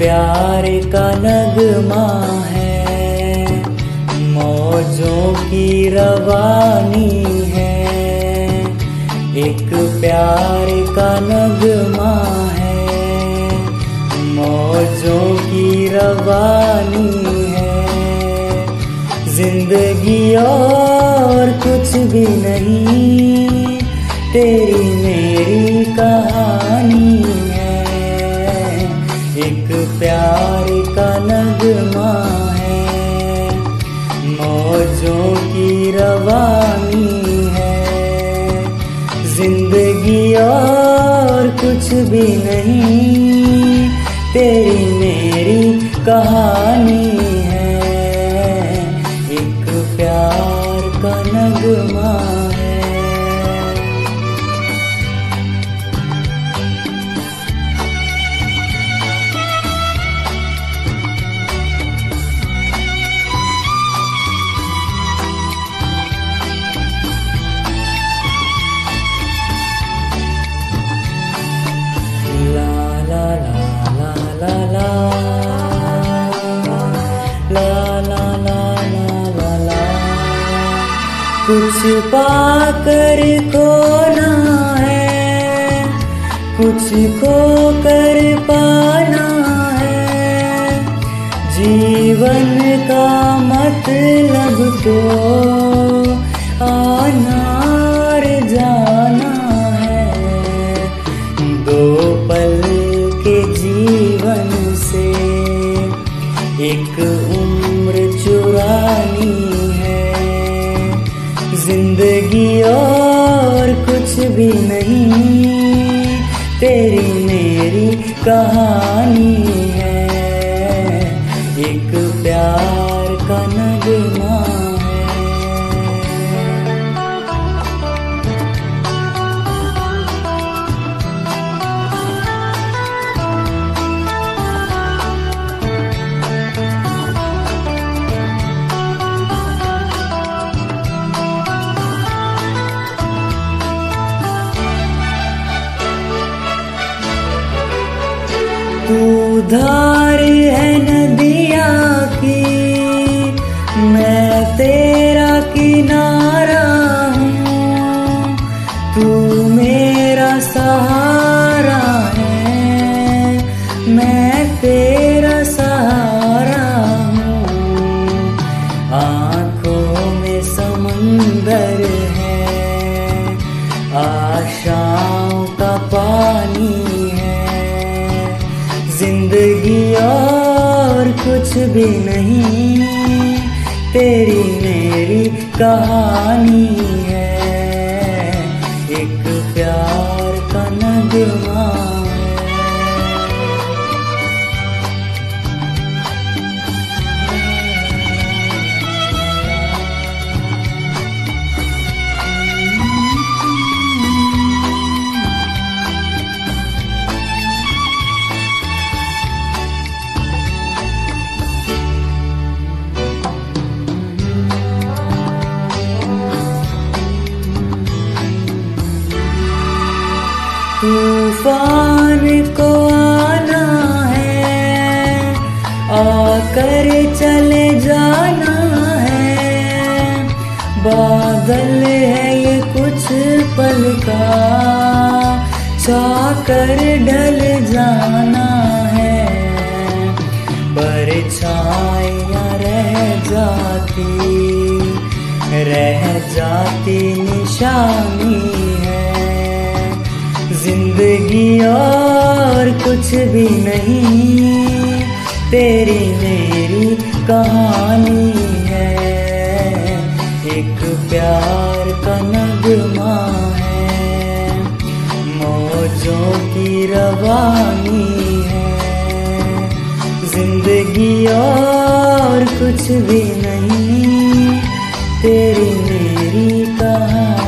प्यार का नगमा है। मौजों की रवानी है। एक प्यार का नगमा है। मौजों की रवानी है। ज़िंदगी और कुछ भी नहीं। तेरी नगमा है। मौजों की रवानी है। ज़िंदगी और कुछ भी नहीं। तेरी मेरी कहानी कुछ कर खोना है। कुछ खो कर पाना है। जीवन का मतलब तो आना जाना ज़िंदगी और कुछ भी नहीं। तेरी मेरी कहानी है। एक तू धार है नदिया की। मैं तेरा किनारा हूँ। तू मेरा सहारा है। मैं तेरा सहारा हूँ। आँखों में समंदर है। आशाओं का पानी ज़िंदगी और कुछ भी नहीं। तेरी मेरी कहानी है। एक प्यार का नगमा। आकर चले जाना है। बादल है ये कुछ पल का। छाकर ढल जाना है। परछाइयाँ रह जाती रह जाती निशानी है। ज़िंदगी और कुछ भी नहीं। तेरी मेरी कहानी है। एक प्यार का नगमा है। मौजों की रवानी है। ज़िंदगी और कुछ भी नहीं। तेरी मेरी कहानी